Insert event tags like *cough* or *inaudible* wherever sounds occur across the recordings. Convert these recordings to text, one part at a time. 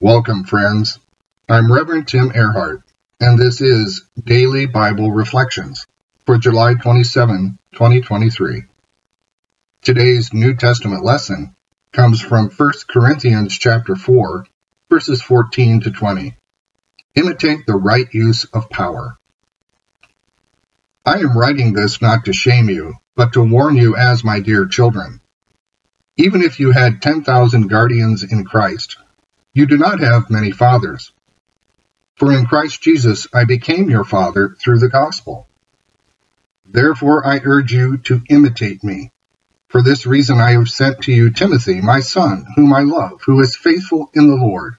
Welcome, friends. I'm Reverend Tim Ehrhardt, and this is Daily Bible Reflections for July 27, 2023. Today's New Testament lesson comes from 1 Corinthians chapter 4, verses 14 to 20. Imitate the right use of power. I am writing this not to shame you, but to warn you as my dear children. Even if you had 10,000 guardians in Christ, you do not have many fathers. For in Christ Jesus I became your father through the gospel. Therefore I urge you to imitate me. For this reason I have sent to you Timothy, my son, whom I love, who is faithful in the Lord.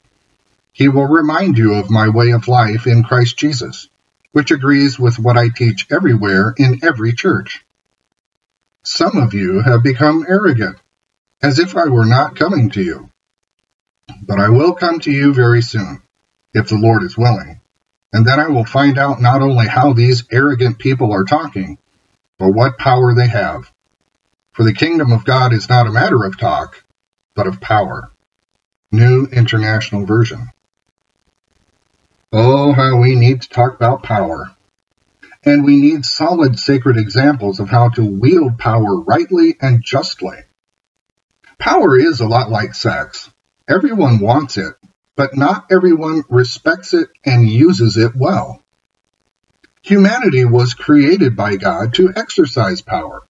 He will remind you of my way of life in Christ Jesus, which agrees with what I teach everywhere in every church. Some of you have become arrogant as if I were not coming to you. But I will come to you very soon, if the Lord is willing, and then I will find out not only how these arrogant people are talking, but what power they have. For the kingdom of God is not a matter of talk, but of power. New International Version. Oh, how we need to talk about power. And we need solid sacred examples of how to wield power rightly and justly. Power is a lot like sex. Everyone wants it, but not everyone respects it and uses it well. Humanity was created by God to exercise power.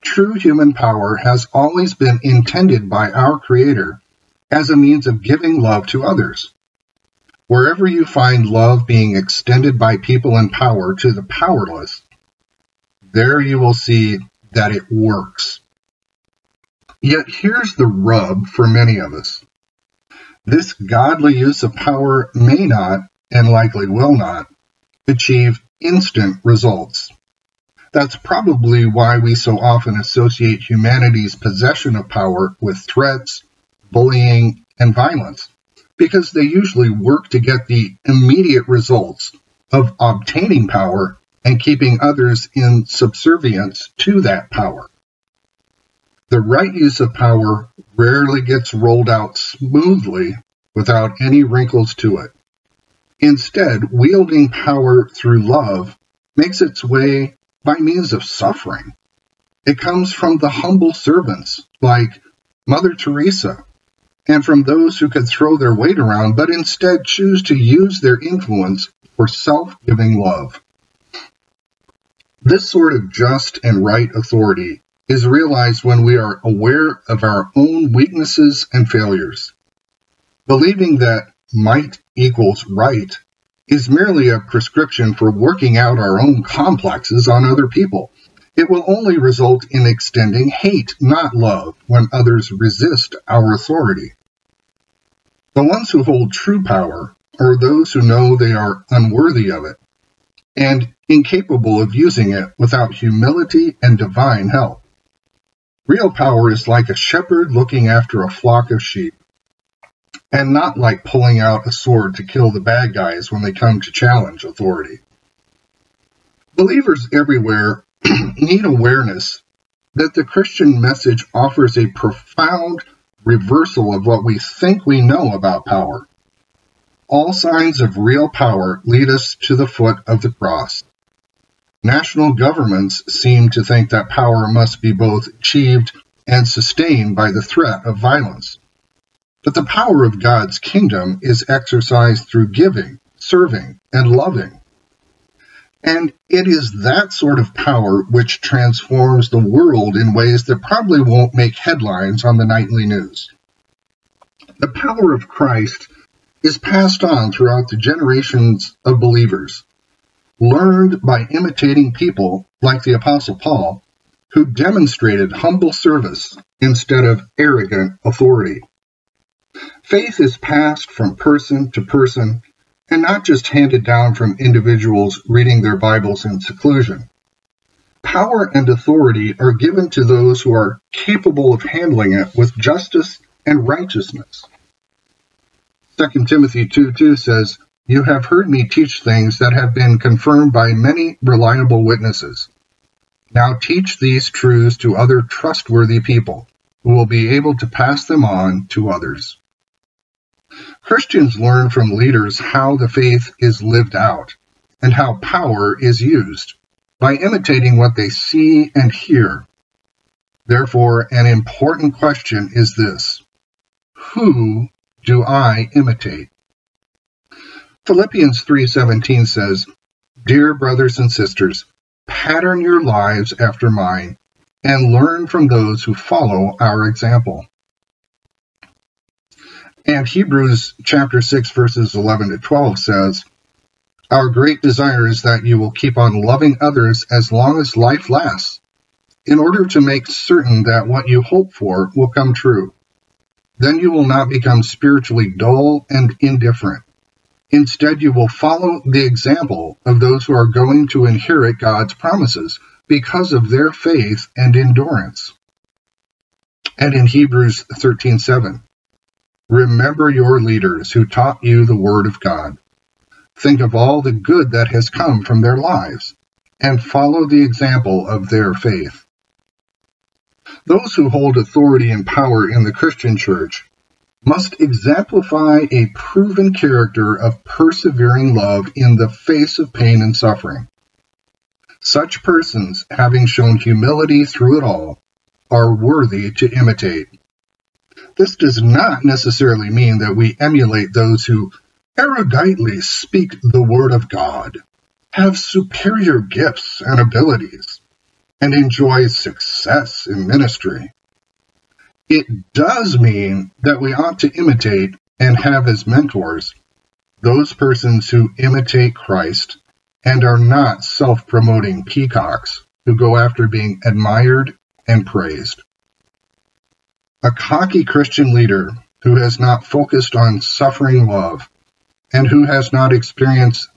True human power has always been intended by our Creator as a means of giving love to others. Wherever you find love being extended by people in power to the powerless, there you will see that it works. Yet here's the rub for many of us. This godly use of power may not, and likely will not, achieve instant results. That's probably why we so often associate humanity's possession of power with threats, bullying, and violence, because they usually work to get the immediate results of obtaining power and keeping others in subservience to that power. The right use of power rarely gets rolled out smoothly without any wrinkles to it. Instead, wielding power through love makes its way by means of suffering. It comes from the humble servants like Mother Teresa and from those who could throw their weight around but instead choose to use their influence for self giving love. This sort of just and right authority is realized when we are aware of our own weaknesses and failures. Believing that might equals right is merely a prescription for working out our own complexes on other people. It will only result in extending hate, not love, when others resist our authority. The ones who hold true power are those who know they are unworthy of it and incapable of using it without humility and divine help. Real power is like a shepherd looking after a flock of sheep, and not like pulling out a sword to kill the bad guys when they come to challenge authority. Believers everywhere *clears throat* need awareness that the Christian message offers a profound reversal of what we think we know about power. All signs of real power lead us to the foot of the cross. National governments seem to think that power must be both achieved and sustained by the threat of violence. But the power of God's kingdom is exercised through giving, serving, and loving. And it is that sort of power which transforms the world in ways that probably won't make headlines on the nightly news. The power of Christ is passed on throughout the generations of believers learned by imitating people like the Apostle Paul, who demonstrated humble service instead of arrogant authority. Faith is passed from person to person and not just handed down from individuals reading their Bibles in seclusion. Power and authority are given to those who are capable of handling it with justice and righteousness. 2 Timothy 2 2 says, you have heard me teach things that have been confirmed by many reliable witnesses. Now teach these truths to other trustworthy people, who will be able to pass them on to others. Christians learn from leaders how the faith is lived out and how power is used by imitating what they see and hear. Therefore, an important question is this Who do I imitate? Philippians 3:17 says, "Dear brothers and sisters, pattern your lives after mine and learn from those who follow our example." And Hebrews chapter 6 verses 11 to 12 says, Our great desire is that you will keep on loving others as long as life lasts, in order to make certain that what you hope for will come true. Then you will not become spiritually dull and indifferent. Instead, you will follow the example of those who are going to inherit God's promises because of their faith and endurance. And in Hebrews 13:7, Remember your leaders who taught you the Word of God. Think of all the good that has come from their lives, and follow the example of their faith. Those who hold authority and power in the Christian church must exemplify a proven character of persevering love in the face of pain and suffering. Such persons, having shown humility through it all, are worthy to imitate. This does not necessarily mean that we emulate those who eruditely speak the Word of God, have superior gifts and abilities, and enjoy success in ministry. It does mean that we ought to imitate and have as mentors those persons who imitate Christ and are not self promoting peacocks who go after being admired and praised. A cocky Christian leader who has not focused on suffering love and who has not experienced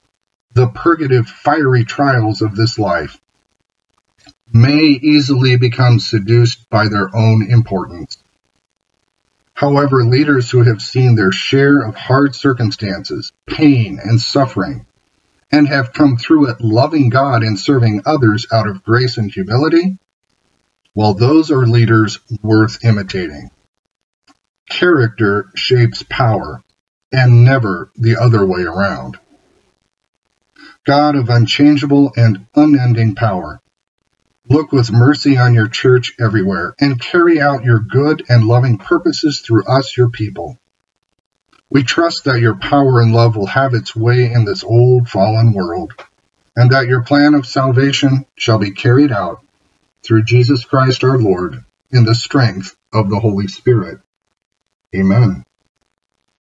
the purgative fiery trials of this life may easily become seduced by their own importance. However, leaders who have seen their share of hard circumstances, pain, and suffering, and have come through it loving God and serving others out of grace and humility, well, those are leaders worth imitating. Character shapes power, and never the other way around. God of unchangeable and unending power, look with mercy on your church everywhere and carry out your good and loving purposes through us, your people. We trust that your power and love will have its way in this old fallen world, and that your plan of salvation shall be carried out through Jesus Christ our Lord, in the strength of the Holy Spirit. Amen.